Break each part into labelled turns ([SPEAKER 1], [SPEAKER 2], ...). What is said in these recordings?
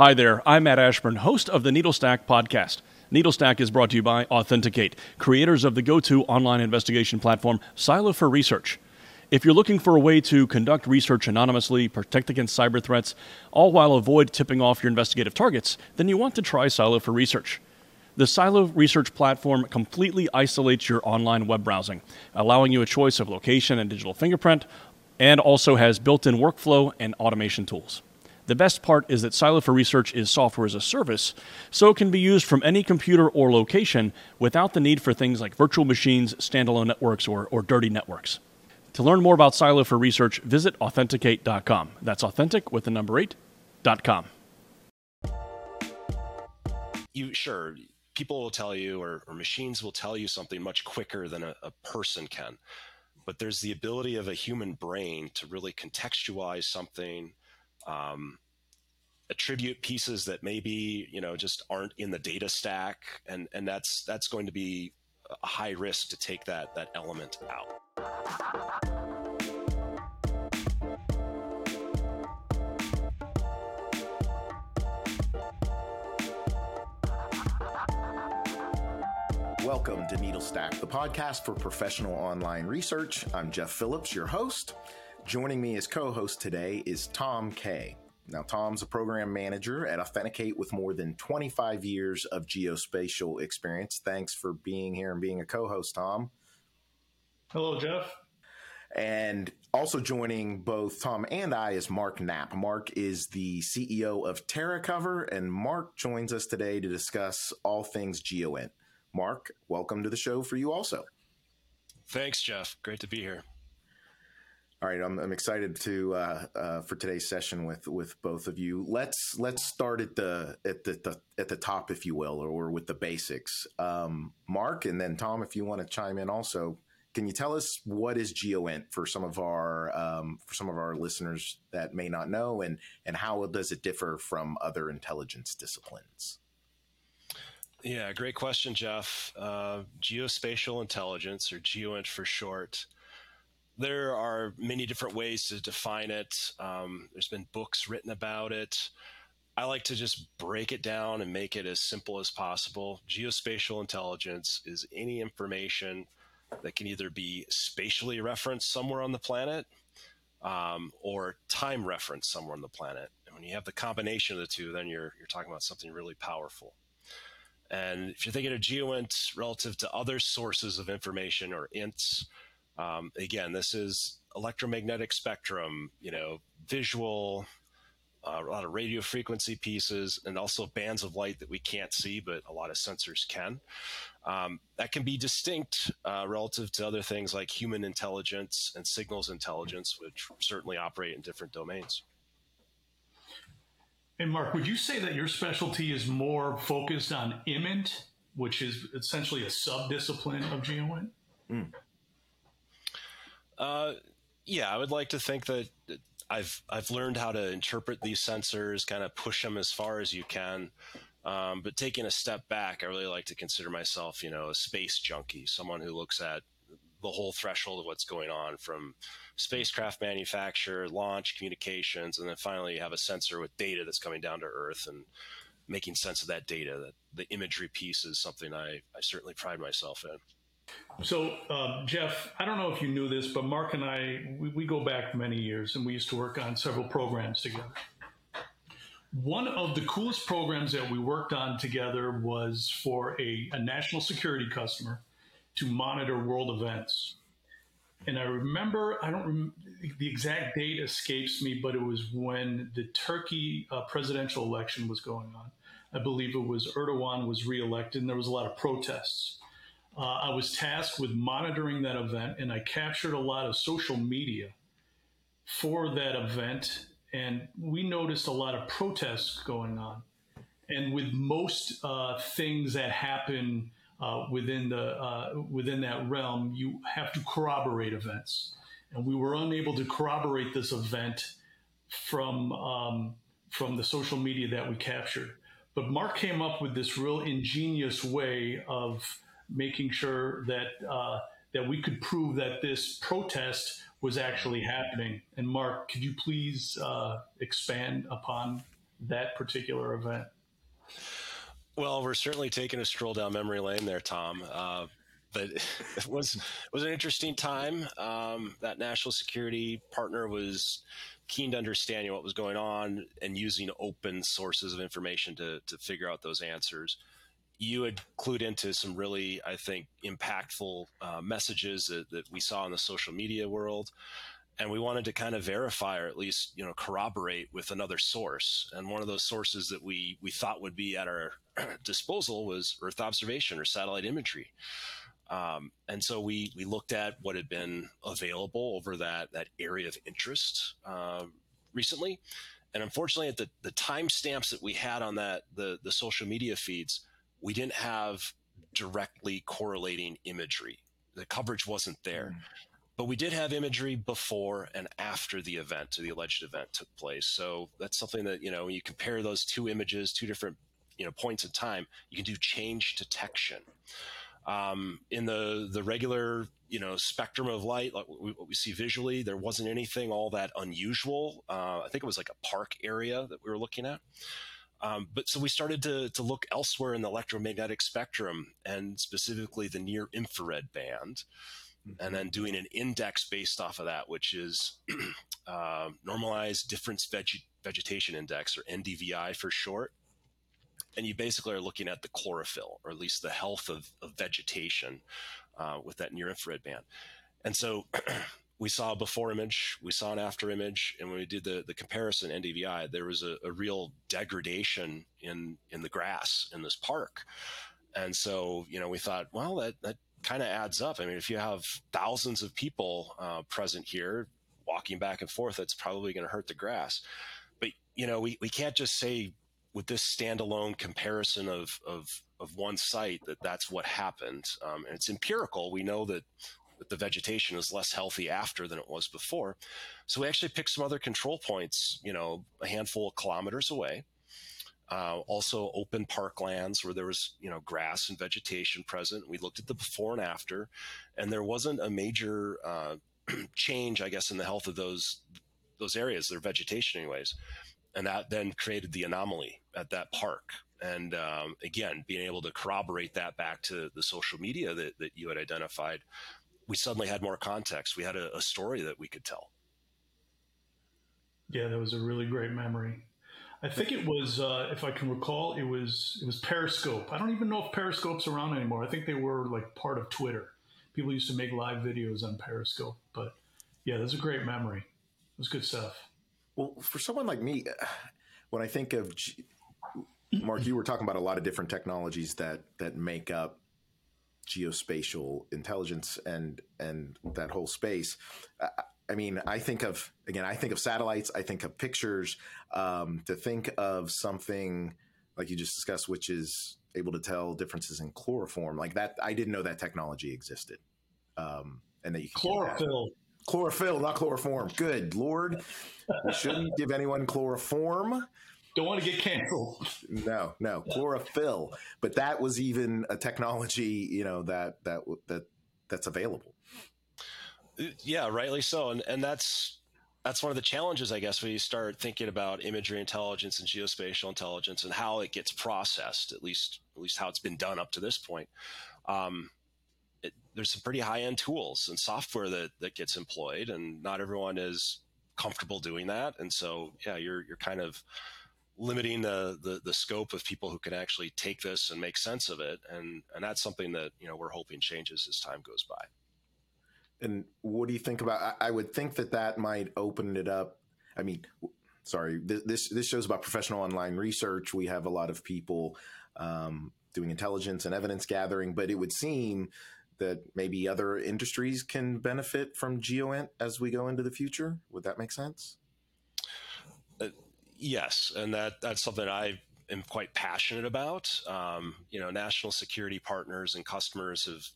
[SPEAKER 1] Hi there, I'm Matt Ashburn, host of the Needlestack podcast. Needlestack is brought to you by Authentic8, creators of the go to online investigation platform Silo for Research. If you're looking for a way to conduct research anonymously, protect against cyber threats, all while avoid tipping off your investigative targets, then you want to try Silo for Research. The Silo Research platform completely isolates your online web browsing, allowing you a choice of location and digital fingerprint, and also has built in workflow and automation tools. The best part is that Silo for Research is software as a service, so it can be used from any computer or location without the need for things like virtual machines, standalone networks, or, or dirty networks. To learn more about Silo for Research, visit authentic8.com. That's authentic with the number 8.com.
[SPEAKER 2] You sure people will tell you or, or machines will tell you something much quicker than a, a person can. But there's the ability of a human brain to really contextualize something um, attribute pieces that maybe you know just aren't in the data stack and and that's that's going to be a high risk to take that that element out
[SPEAKER 3] Welcome to Needlestack, the podcast for professional online research. I'm Jeff Phillips, your host. Joining me as co host today is Tom Kay. Now, Tom's a program manager at Authentic8 with more than 25 years of geospatial experience. Thanks for being here and being a co host, Tom.
[SPEAKER 4] Hello, Jeff.
[SPEAKER 3] And also joining both Tom and I is Mark Knapp. Mark is the CEO of TerraCover, and Mark joins us today to discuss all things GeoInt. Mark, welcome to the show for you also.
[SPEAKER 2] Thanks, Jeff. Great to be here.
[SPEAKER 3] All right, I'm, I'm excited to uh, uh, for today's session with with both of you. Let's let's start at the at the, the at the top, if you will, or, with the basics. Um, Mark, and then Tom, if you want to chime in, also, can you tell us what is GeoInt for some of our um, for some of our listeners that may not know, and and how does it differ from other intelligence disciplines?
[SPEAKER 2] Yeah, great question, Jeff. Uh, geospatial intelligence, or GeoInt for short there are many different ways to define it. Um, there's been books written about it. I like to just break it down and make it as simple as possible. Geospatial intelligence is any information that can either be spatially referenced somewhere on the planet um, or time referenced somewhere on the planet. And when you have the combination of the two, then you're, you're talking about something really powerful. And if you're thinking of GeoInt relative to other sources of information or INTs, um, again, this is electromagnetic spectrum, you know, visual, uh, a lot of radio frequency pieces, and also bands of light that we can't see, but a lot of sensors can. Um, that can be distinct uh, relative to other things like human intelligence and signals intelligence, which certainly operate in different domains.
[SPEAKER 4] And Mark, would you say that your specialty is more focused on IMINT, which is essentially a sub-discipline of GeoInt? Mm.
[SPEAKER 2] Uh, yeah, I would like to think that I've I've learned how to interpret these sensors, kind of push them as far as you can. Um, but taking a step back, I really like to consider myself, you know, a space junkie, someone who looks at the whole threshold of what's going on from spacecraft manufacture, launch, communications, and then finally you have a sensor with data that's coming down to Earth and making sense of that data. That the imagery piece is something I, I certainly pride myself in.
[SPEAKER 4] So, uh, Jeff, I don't know if you knew this, but Mark and I, we, we, go back many years and we used to work on several programs together. One of the coolest programs that we worked on together was for a, a national security customer to monitor world events. And I remember, I don't remember, the exact date escapes me, but it was when the Turkey uh, presidential election was going on. I believe it was Erdogan was reelected and there was a lot of protests uh, I was tasked with monitoring that event, and I captured a lot of social media for that event. And we noticed a lot of protests going on. And with most uh, things that happen uh, within the uh, within that realm, you have to corroborate events. And we were unable to corroborate this event from um, from the social media that we captured. But Mark came up with this real ingenious way of making sure that uh, that we could prove that this protest was actually happening. And Mark, could you please uh, expand upon that particular event?
[SPEAKER 2] Well, we're certainly taking a stroll down memory lane there, Tom. Uh, but it was it was an interesting time. Um, that national security partner was keen to understanding what was going on and using open sources of information to to figure out those answers. You had clued into some really, I think, impactful uh, messages that, that we saw in the social media world. And we wanted to kind of verify or at least you know corroborate with another source. And one of those sources that we we thought would be at our disposal was earth observation or satellite imagery. Um, and so we we looked at what had been available over that that area of interest uh, recently. And unfortunately at the the timestamps that we had on that the the social media feeds we didn't have directly correlating imagery the coverage wasn't there mm. But we did have imagery before and after the event, the alleged event took place. So that's something that, you know, when you compare those two images, two different, you know, points in time, you can do change detection. Um, in the the regular you know spectrum of light, like what we, what we see visually, there wasn't anything all that unusual. Uh, I think it was like a park area that we were looking at. Um, but so we started to, to look elsewhere in the electromagnetic spectrum and specifically the near infrared band and then doing an index based off of that, which is uh, normalized difference veg- vegetation index or NDVI for short. And you basically are looking at the chlorophyll, or at least the health of, of vegetation uh, with that near infrared band. And so we saw a before image, we saw an after image, and when we did the, the comparison NDVI, there was a, a real degradation in in the grass in this park. And so, you know, we thought, well, that that kind of adds up. I mean, if you have thousands of people uh, present here walking back and forth, that's probably going to hurt the grass. But you know, we, we can't just say with this standalone comparison of of of one site that that's what happened. Um, and it's empirical. We know that that the vegetation is less healthy after than it was before. So we actually picked some other control points, you know, a handful of kilometers away uh, also open parklands where there was you know grass and vegetation present. We looked at the before and after, and there wasn't a major uh, change, I guess, in the health of those those areas, their vegetation, anyways. And that then created the anomaly at that park. And um, again, being able to corroborate that back to the social media that, that you had identified, we suddenly had more context. We had a, a story that we could tell.
[SPEAKER 4] Yeah, that was a really great memory. I think it was, uh, if I can recall, it was it was Periscope. I don't even know if Periscope's around anymore. I think they were like part of Twitter. People used to make live videos on Periscope. But yeah, that's a great memory. It was good stuff.
[SPEAKER 3] Well, for someone like me, when I think of G- Mark, you were talking about a lot of different technologies that that make up geospatial intelligence and and that whole space. I mean, I think of again, I think of satellites, I think of pictures. Um, to think of something like you just discussed, which is able to tell differences in chloroform, like that, I didn't know that technology existed, um, and that you
[SPEAKER 4] can chlorophyll.
[SPEAKER 3] Chlorophyll, not chloroform. Good lord, we shouldn't give anyone chloroform.
[SPEAKER 4] Don't want to get canceled.
[SPEAKER 3] No, no, chlorophyll. But that was even a technology, you know, that that that that's available.
[SPEAKER 2] Yeah, rightly so, and and that's that's one of the challenges, I guess, when you start thinking about imagery intelligence and geospatial intelligence and how it gets processed. At least, at least how it's been done up to this point. Um, it, there's some pretty high end tools and software that that gets employed, and not everyone is comfortable doing that. And so, yeah, you're you're kind of limiting the, the the scope of people who can actually take this and make sense of it. And and that's something that you know we're hoping changes as time goes by.
[SPEAKER 3] And what do you think about? I, would think that that might open it up. I mean, sorry, this this show's about professional online research. We have a lot of people um, doing intelligence and evidence gathering, but it would seem that maybe other industries can benefit from GeoInt as we go into the future. Would that make sense?
[SPEAKER 2] Yes, and that that's something I am quite passionate about. Um, you know, national security partners and customers have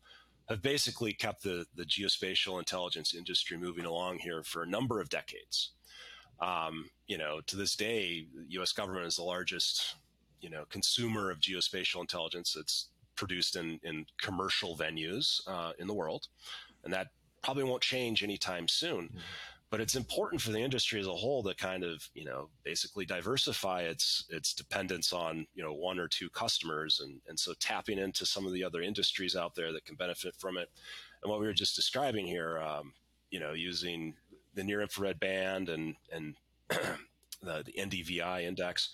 [SPEAKER 2] have basically kept the, the geospatial intelligence industry moving along here for a number of decades. Um, you know, to this day, the U.S. government is the largest, you know, consumer of geospatial intelligence that's produced in, in commercial venues uh, in the world, and that probably won't change anytime soon. Mm-hmm. But it's important for the industry as a whole to kind of you know basically diversify its its dependence on you know one or two customers and and so tapping into some of the other industries out there that can benefit from it. And what we were just describing here um, you know using the near infrared band and and the, the NDVI index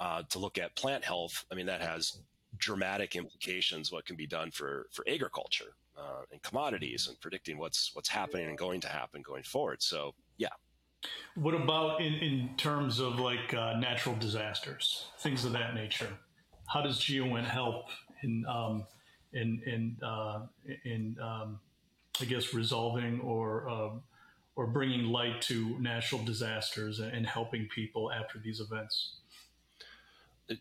[SPEAKER 2] uh, to look at plant health I mean that has dramatic implications what can be done for for agriculture uh, and commodities and predicting what's what's happening and going to happen going forward. So yeah.
[SPEAKER 4] What about in, in terms of like uh, natural disasters, things of that nature? How does GeoInt help in um, in in uh, in um, I guess resolving or uh, or bringing light to natural disasters and helping people after these events?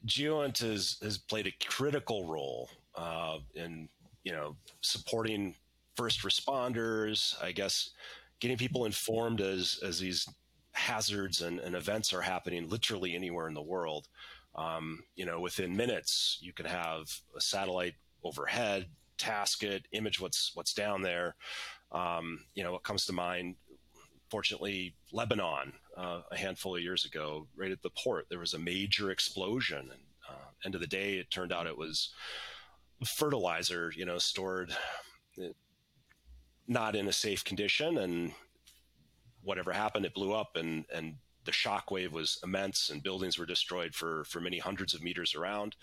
[SPEAKER 2] GeoInt has has played a critical role uh, in you know, supporting first responders, I guess getting people informed as, as these hazards and, and events are happening literally anywhere in the world. Um, you know, within minutes, you can have a satellite overhead, task it, image what's what's down there. Um, you know, what comes to mind. Fortunately, Lebanon, uh, a handful of years ago, right at the port, there was a major explosion. And uh, end of the day, it turned out it was fertilizer, you know, stored eh, not in a safe condition, and whatever happened, it blew up, and and the shock wave was immense, and buildings were destroyed for for many hundreds of meters around.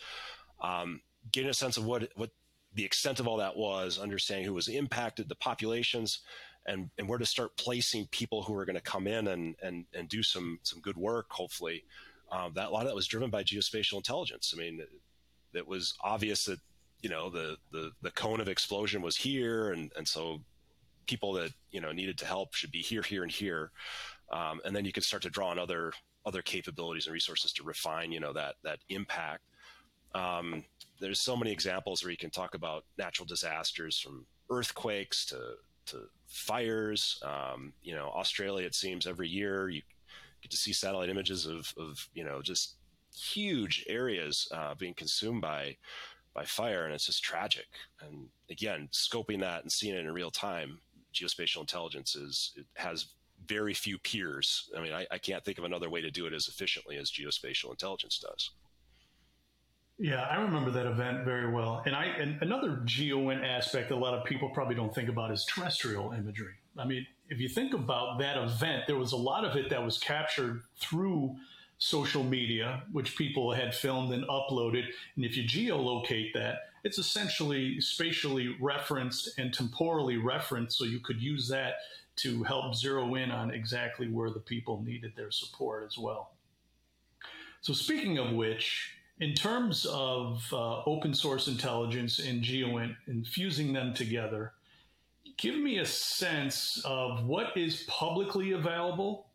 [SPEAKER 2] Um, getting a sense of what what the extent of all that was, understanding who was impacted, the populations, and and where to start placing people who are going to come in and and and do some some good work. Hopefully, um, that a lot of that was driven by geospatial intelligence. I mean, it, it was obvious that you know the the the cone of explosion was here, and and so people that you know needed to help should be here, here, and here, um, and then you can start to draw on other other capabilities and resources to refine you know that that impact. Um, there's so many examples where you can talk about natural disasters from earthquakes to to fires. Um, you know, Australia, it seems every year you get to see satellite images of, of you know, just huge areas uh, being consumed by by fire, and it's just tragic. And again, scoping that and seeing it in real time, geospatial intelligence is it has very few peers. I mean, I, I can't think of another way to do it as efficiently as geospatial intelligence does.
[SPEAKER 4] Yeah, I remember that event very well. And I and another GeoInt aspect a lot of people probably don't think about is terrestrial imagery. I mean, if you think about that event, there was a lot of it that was captured through social media, which people had filmed and uploaded. And if you geolocate that, it's essentially spatially referenced and temporally referenced. So you could use that to help zero in on exactly where the people needed their support as well. So, speaking of which, in terms of uh, open source intelligence and GeoInt and fusing them together, give me a sense of what is publicly available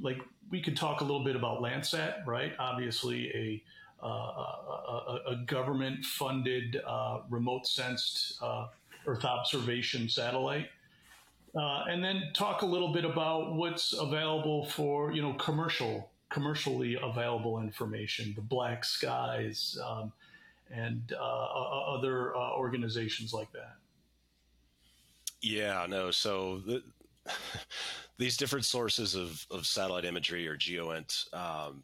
[SPEAKER 4] like we could talk a little bit about Landsat, right? Obviously, a uh, a, a government funded uh, remote sensed uh, Earth observation satellite. Uh, and then talk a little bit about what's available for you know commercial commercially available information, the Black Skies, um, and uh, other uh, organizations like that.
[SPEAKER 2] Yeah, no. So the, these different sources of, of satellite imagery or GeoInt, um,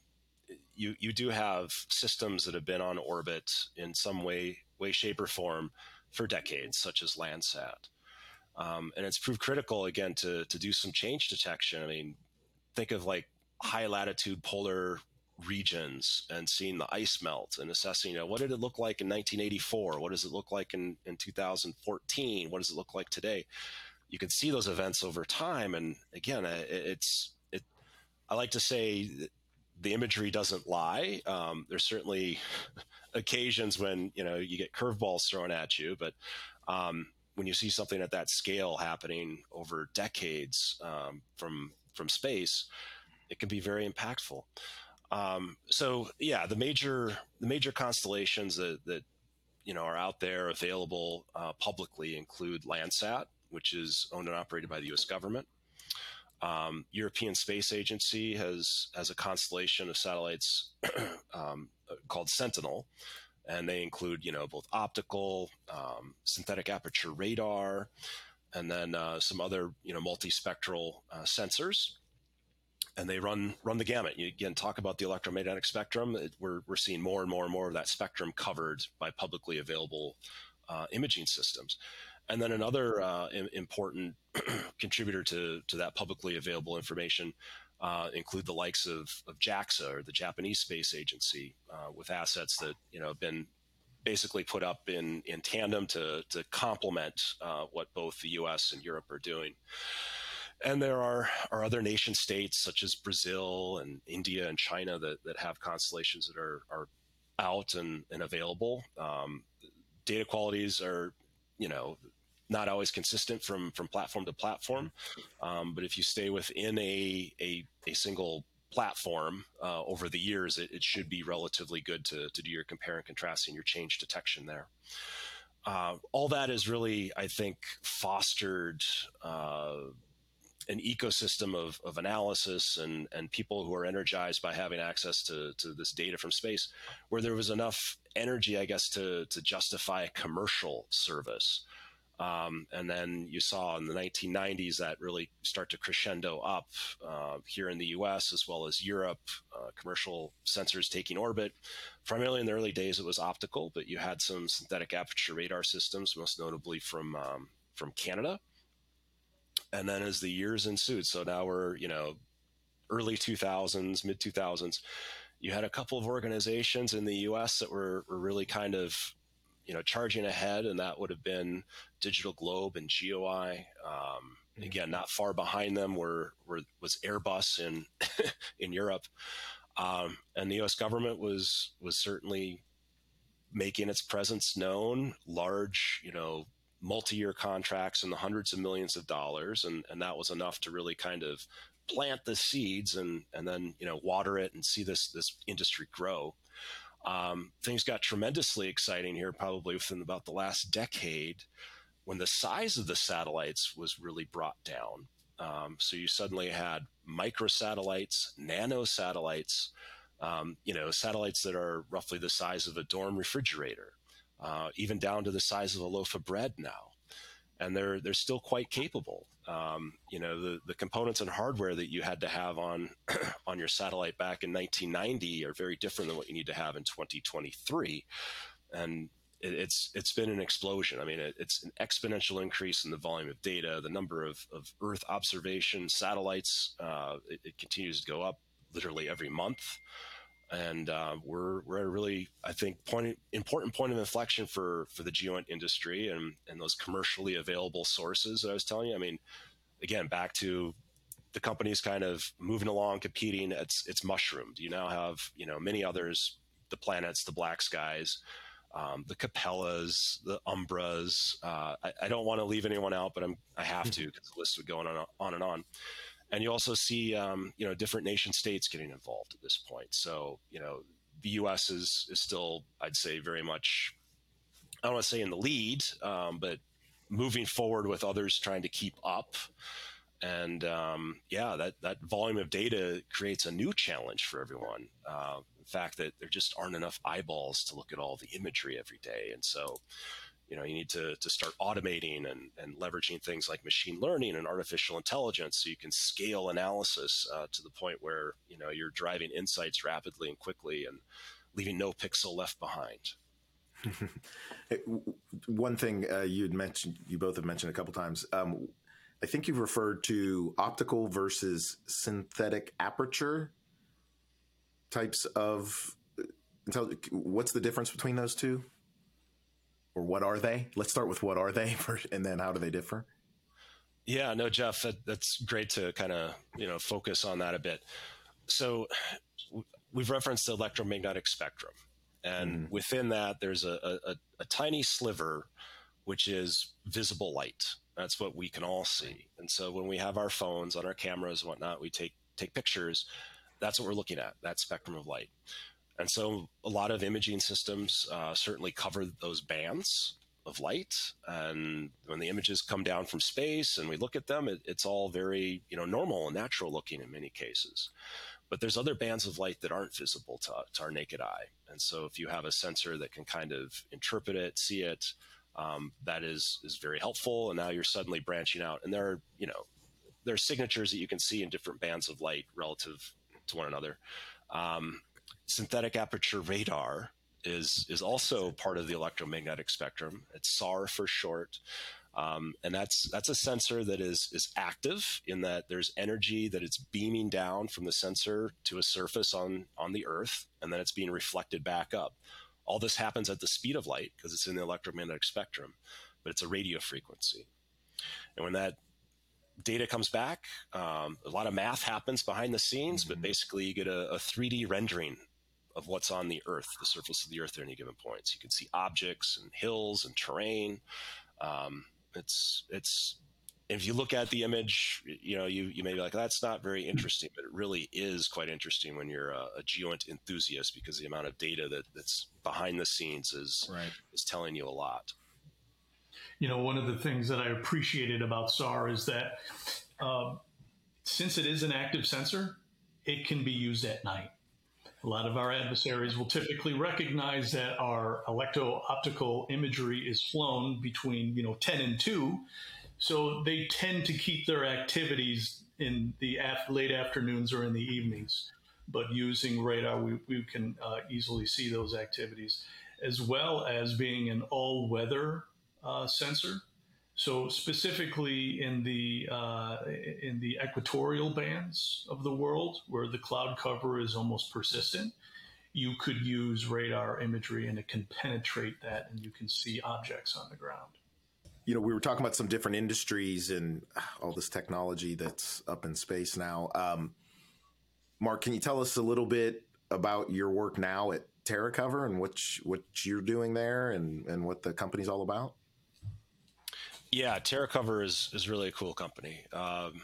[SPEAKER 2] you you do have systems that have been on orbit in some way, way, shape, or form for decades, such as Landsat, um, and it's proved critical again to to do some change detection. I mean, think of like high latitude polar regions and seeing the ice melt and assessing, you know, what did it look like in 1984? What does it look like in, in 2014? What does it look like today? You can see those events over time. And again, it's it. I like to say the imagery doesn't lie. Um, there's certainly occasions when you know you get curveballs thrown at you, but um, when you see something at that scale happening over decades um, from from space, it can be very impactful. Um, so yeah, the major the major constellations that that you know are out there available uh, publicly include Landsat, which is owned and operated by the U.S. government. Um, European Space Agency has has a constellation of satellites um, called Sentinel, and they include you know both optical, um, synthetic aperture radar, and then uh, some other you know multispectral uh, sensors and they run run the gamut. You again talk about the electromagnetic spectrum. It, we're we're seeing more and more and more of that spectrum covered by publicly available uh, imaging systems. And then another uh, important contributor to to that publicly available information uh, include the likes of, of JAXA or the Japanese Space Agency uh, with assets that you know have been basically put up in in tandem to to complement uh, what both the U.S. and Europe are doing. And there are, are other nation states such as Brazil and India and China that, that have constellations that are, are out and, and available. Um, data qualities are, you know, not always consistent from from platform to platform. Um, but if you stay within a a, a single platform uh, over the years, it, it, should be relatively good to, to do your compare and contrast and your change detection there. Uh, all that is really, I think, fostered uh, an ecosystem of, of analysis and, and people who are energized by having access to, to this data from space, where there was enough energy, I guess, to, to justify a commercial service. Um, and then you saw in the 1990s that really start to crescendo up uh, here in the US as well as Europe, uh, commercial sensors taking orbit. Primarily in the early days, it was optical, but you had some synthetic aperture radar systems, most notably from, um, from Canada and then as the years ensued, so now we're you know early 2000s, mid 2000s, you had a couple of organizations in the U.S. that were, were really kind of you know charging ahead, and that would have been Digital Globe and GeoEye. Um, mm-hmm. Again, not far behind them were, were was Airbus in in Europe, um, and the U.S. government was was certainly making its presence known. Large, you know, multi-year contracts in the hundreds of millions of dollars, and and that was enough to really kind of plant the seeds and and then you know water it and see this this industry grow. Um, things got tremendously exciting here, probably within about the last decade, when the size of the satellites was really brought down. Um, so you suddenly had microsatellites, nano satellites, um, you know, satellites that are roughly the size of a dorm refrigerator uh, even down to the size of a loaf of bread now. And they're they're still quite capable. Um, you know, the, the components and hardware that you had to have on on your satellite back in 1990 are very different than what you need to have in 2023. And it, it's it's been an explosion. I mean, it, it's an exponential increase in the volume of data, the number of, of Earth observation satellites. Uh, it, it continues to go up literally every month and uh, we're we're at a really I think point important point of inflection for for the GEOINT industry and and those commercially available sources that I was telling you. I mean, again, back to the companies kind of moving along, competing. It's it's mushroomed. You now have you know many others, the planets, the black skies. Um, the Capellas, the Umbras. Uh, I, I, don't want to leave anyone out, but I'm I have to because the list would go on and on, on and on and you also see um, you know different nation states getting involved at this point. So you know the U.S. is is still I'd say very much I don't want to say in the lead, um, but moving forward with others trying to keep up. And um, yeah, that that volume of data creates a new challenge for everyone. Uh, the fact that there just aren't enough eyeballs to look at all the imagery every day, and so you know you need to, to start automating and, and leveraging things like machine learning and artificial intelligence so you can scale analysis uh, to the point where you know you're driving insights rapidly and quickly and leaving no pixel left behind.
[SPEAKER 3] One thing uh, you had mentioned you both have mentioned a couple times um, i think you've referred to optical versus synthetic aperture types of what's the difference between those two or what are they? Let's start with what are they, and then how do they differ?
[SPEAKER 2] Yeah, no, Jeff, that, that's great to kind of you know focus on that a bit. So we've referenced the electromagnetic spectrum, and mm. within that, there's a, a, a tiny sliver which is visible light. That's what we can all see. And so when we have our phones on our cameras and whatnot, we take take pictures. That's what we're looking at. That spectrum of light. And so a lot of imaging systems uh, certainly cover those bands of light. And when the images come down from space and we look at them, it, it's all very, you know, normal and natural looking in many cases. But there's other bands of light that aren't visible to, to our naked eye. And so if you have a sensor that can kind of interpret it, see it, um, that is is very helpful. And now you're suddenly branching out, and there are you know there are signatures that you can see in different bands of light relative to one another. Um, synthetic aperture radar is is also part of the electromagnetic spectrum. It's SAR for short. Um, and that's that's a sensor that is is active in that there's energy that it's beaming down from the sensor to a surface on on the Earth, and then it's being reflected back up. All this happens at the speed of light because it's in the electromagnetic spectrum, but it's a radio frequency. And when that data comes back, um, a lot of math happens behind the scenes, mm-hmm. but basically you get a, a 3D rendering of what's on the Earth, the surface of the Earth at any given point. So you can see objects and hills and terrain. Um, it's it's if you look at the image, you know, you, you may be like, that's not very interesting, but it really is quite interesting when you're a, a geoint enthusiast because the amount of data that, that's behind the scenes is right. is telling you a lot.
[SPEAKER 4] You know, one of the things that I appreciated about SAR is that uh, since it is an active sensor, it can be used at night. A lot of our adversaries will typically recognize that our electro-optical imagery is flown between, you know, 10 and 2. So they tend to keep their activities in the af- late afternoons or in the evenings. But using radar, we, we can uh, easily see those activities, as well as being an all-weather uh, sensor. So specifically in the uh, in the equatorial bands of the world, where the cloud cover is almost persistent, you could use radar imagery and it can penetrate that, and you can see objects on the ground.
[SPEAKER 3] You know, we were talking about some different industries and all this technology that's up in space now. Um, Mark, can you tell us a little bit about your work now at TerraCover and what what you're doing there and and what the company's all about?
[SPEAKER 2] Yeah, TerraCover is is really a cool company. Um,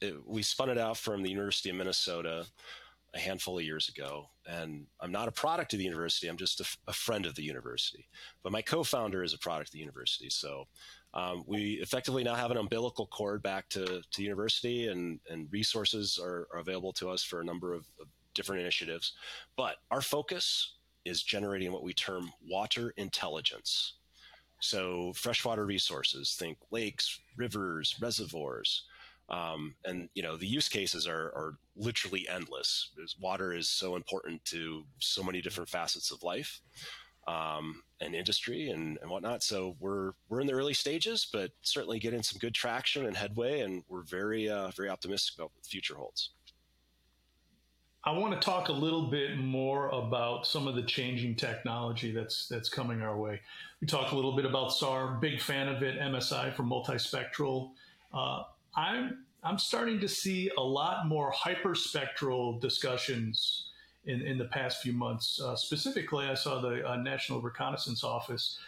[SPEAKER 2] it, we spun it out from the University of Minnesota a handful of years ago, and I'm not a product of the university. I'm just a, a friend of the university. But my co-founder is a product of the university, so um, we effectively now have an umbilical cord back to, to the university, and and resources are, are available to us for a number of, of different initiatives. But our focus is generating what we term water intelligence. So freshwater resources, think lakes, rivers, reservoirs. Um, and you know the use cases are, are literally endless. Water is so important to so many different facets of life um, and industry and, and whatnot. So we're we're in the early stages, but certainly getting some good traction and headway, and we're very uh, very optimistic about what the future holds.
[SPEAKER 4] I want to talk a little bit more about some of the changing technology that's that's coming our way. We talked a little bit about SAR, big fan of it, MSI for multispectral. Uh, I'm I'm starting to see a lot more hyperspectral discussions in, in the past few months. Uh, specifically, I saw the uh, National Reconnaissance Office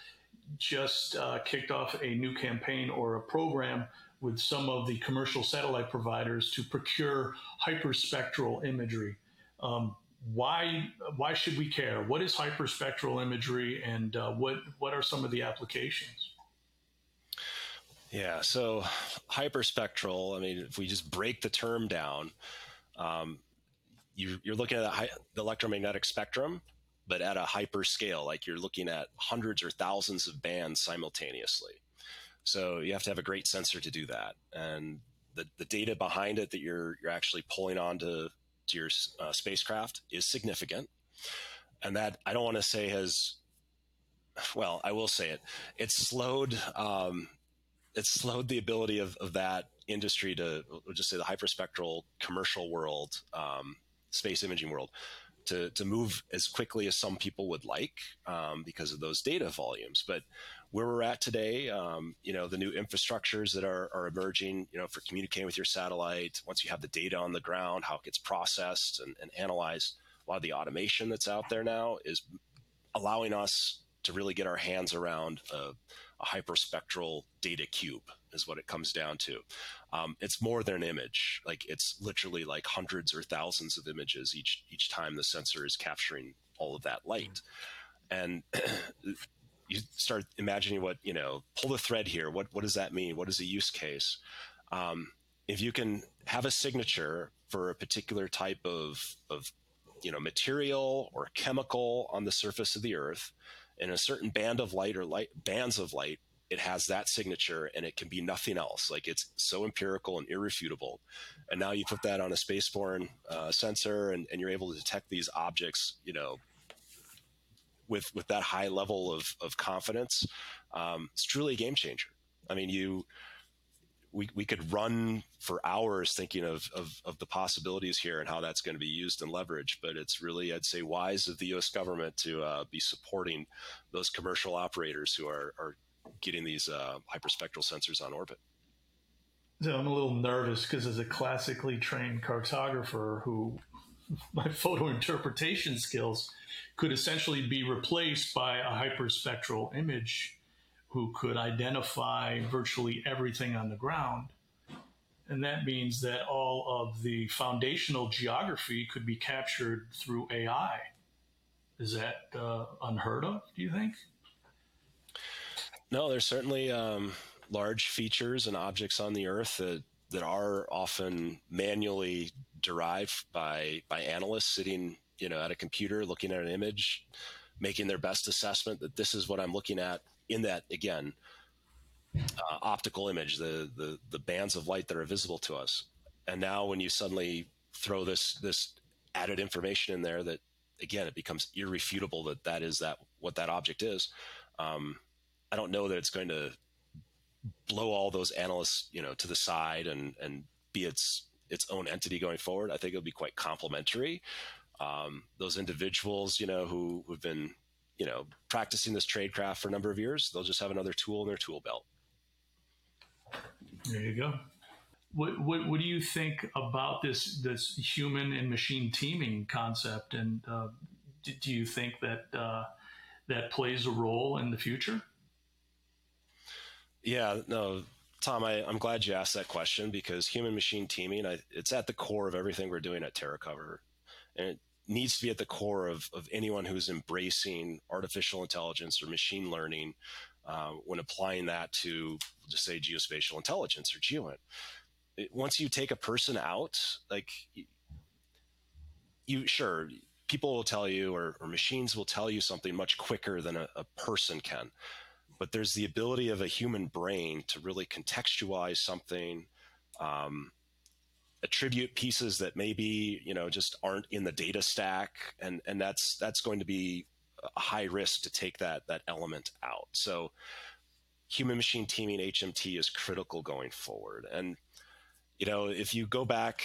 [SPEAKER 4] just uh, kicked off a new campaign or a program with some of the commercial satellite providers to procure hyperspectral imagery. Um, why why should we care? What is hyperspectral imagery, and uh, what what are some of the applications?
[SPEAKER 2] Yeah, so hyperspectral. I mean, if we just break the term down, um, you, are looking at the electromagnetic spectrum, but at a hyper scale, like you're looking at hundreds or thousands of bands simultaneously. So you have to have a great sensor to do that, and the, the data behind it that you're you're actually pulling onto to your uh, spacecraft is significant. And that I don't want to say has, well, I will say it. It's slowed. Um, it's slowed the ability of, of that industry to we'll just say the hyperspectral commercial world, um, space imaging world, to to move as quickly as some people would like um, because of those data volumes. But where we're at today, um, you know, the new infrastructures that are, are emerging, you know, for communicating with your satellite, once you have the data on the ground, how it gets processed and, and analyzed, a lot of the automation that's out there now is allowing us to really get our hands around a, a hyperspectral data cube is what it comes down to. Um, it's more than an image; like it's literally like hundreds or thousands of images each each time the sensor is capturing all of that light. And you start imagining what you know pull the thread here. What what does that mean? What is a use case? Um, if you can have a signature for a particular type of of you know material or chemical on the surface of the earth in a certain band of light or light bands of light it has that signature and it can be nothing else. Like it's so empirical and irrefutable. And now you put that on a spaceborne uh, sensor and, and you're able to detect these objects you know with with that high level of, of confidence um, it's truly a game changer i mean you we, we could run for hours thinking of, of, of, the possibilities here and how that's going to be used and leveraged. But it's really, I'd say, wise of the U.S. government to uh, be supporting those commercial operators who are, are getting these uh, hyperspectral sensors on orbit.
[SPEAKER 4] So I'm a little nervous because as a classically trained cartographer who my photo interpretation skills could essentially be replaced by a hyperspectral image who could identify virtually everything on the ground. And that means that all of the foundational geography could be captured through AI. Is that uh, unheard of, do you think?
[SPEAKER 2] No, there's certainly um, large features and objects on the Earth that, that are often manually derived by, by analysts sitting you know, at a computer looking at an image, making their best assessment that this is what I'm looking at in that again uh, optical image, the, the the bands of light that are visible to us. And now when you suddenly throw this this added information in there, that again it becomes irrefutable that that is that what that object is. Um, I don't know that it's going to blow all those analysts you know to the side and and be its its own entity going forward. I think it'll be quite complementary. Um, those individuals, you know, who who've been you know, practicing this trade craft for a number of years, they'll just have another tool in their tool belt.
[SPEAKER 4] There you go. What, what, what do you think about this this human and machine teaming concept, and uh, do, do, you think that uh, that plays a role in the future?
[SPEAKER 2] Yeah, no, Tom, I, am glad you asked that question because human machine teaming, I, it's at the core of everything we're doing at TerraCover. And it, needs to be at the core of, of anyone who's embracing artificial intelligence or machine learning uh, when applying that to just say geospatial intelligence or geoint. It, once you take a person out, like you sure people will tell you or, or machines will tell you something much quicker than a, a person can. But there's the ability of a human brain to really contextualize something, um, attribute pieces that maybe you know just aren't in the data stack and and that's that's going to be a high risk to take that that element out. So human machine teaming hmt is critical going forward. And you know if you go back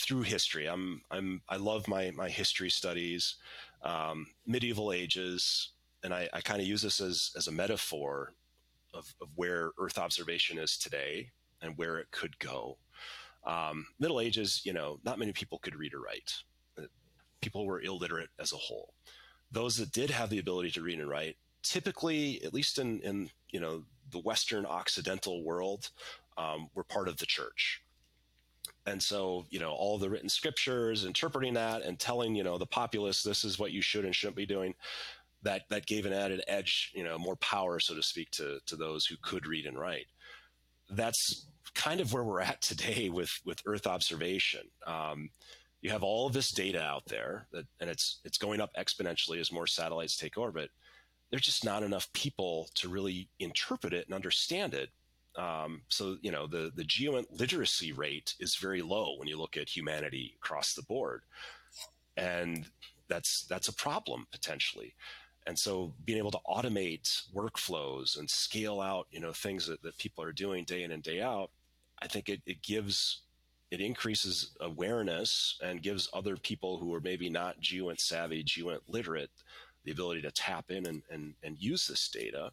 [SPEAKER 2] through history i'm i'm i love my my history studies um, medieval ages and i, I kind of use this as as a metaphor of, of where earth observation is today and where it could go um, Middle Ages, you know, not many people could read or write. Uh, people were illiterate as a whole. Those that did have the ability to read and write, typically, at least in, in you know the Western Occidental world, um, were part of the church. And so, you know, all the written scriptures, interpreting that and telling, you know, the populace this is what you should and shouldn't be doing, that that gave an added edge, you know, more power, so to speak, to to those who could read and write. That's kind of where we're at today with with Earth observation. Um, you have all of this data out there, that, and it's it's going up exponentially as more satellites take orbit. There's just not enough people to really interpret it and understand it. Um, so you know the the geoint literacy rate is very low when you look at humanity across the board, and that's that's a problem potentially. And so being able to automate workflows and scale out, you know, things that, that people are doing day in and day out I think it, it gives it increases awareness and gives other people who are maybe not geoint savvy, geoint literate, the ability to tap in and, and, and use this data.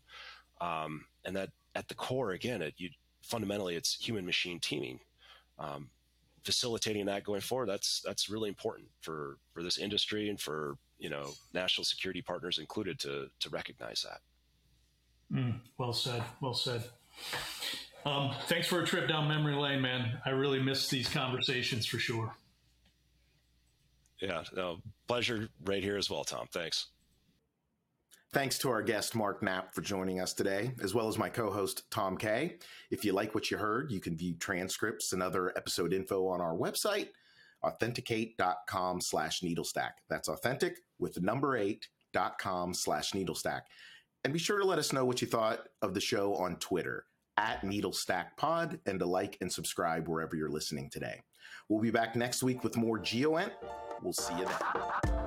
[SPEAKER 2] Um, and that at the core, again, it, you, fundamentally, it's human machine teaming. Um, facilitating that going forward, that's, that's really important for, for this industry and for, you know, national security partners included to, to recognize that.
[SPEAKER 4] Mm, well said. Well said. Um, thanks for a trip down memory lane, man. I really miss these conversations for sure.
[SPEAKER 2] Yeah, no, pleasure right here as well, Tom. Thanks.
[SPEAKER 3] Thanks to our guest, Mark Knapp, for joining us today, as well as my co host, Tom Kay. If you like what you heard, you can view transcripts and other episode info on our website, authentic8.com slash needlestack. That's authentic with number eight dot com slash needlestack. And be sure to let us know what you thought of the show on Twitter at needlestackpod and to like and subscribe wherever you're listening today. We'll be back next week with more GeoInt. We'll see you then.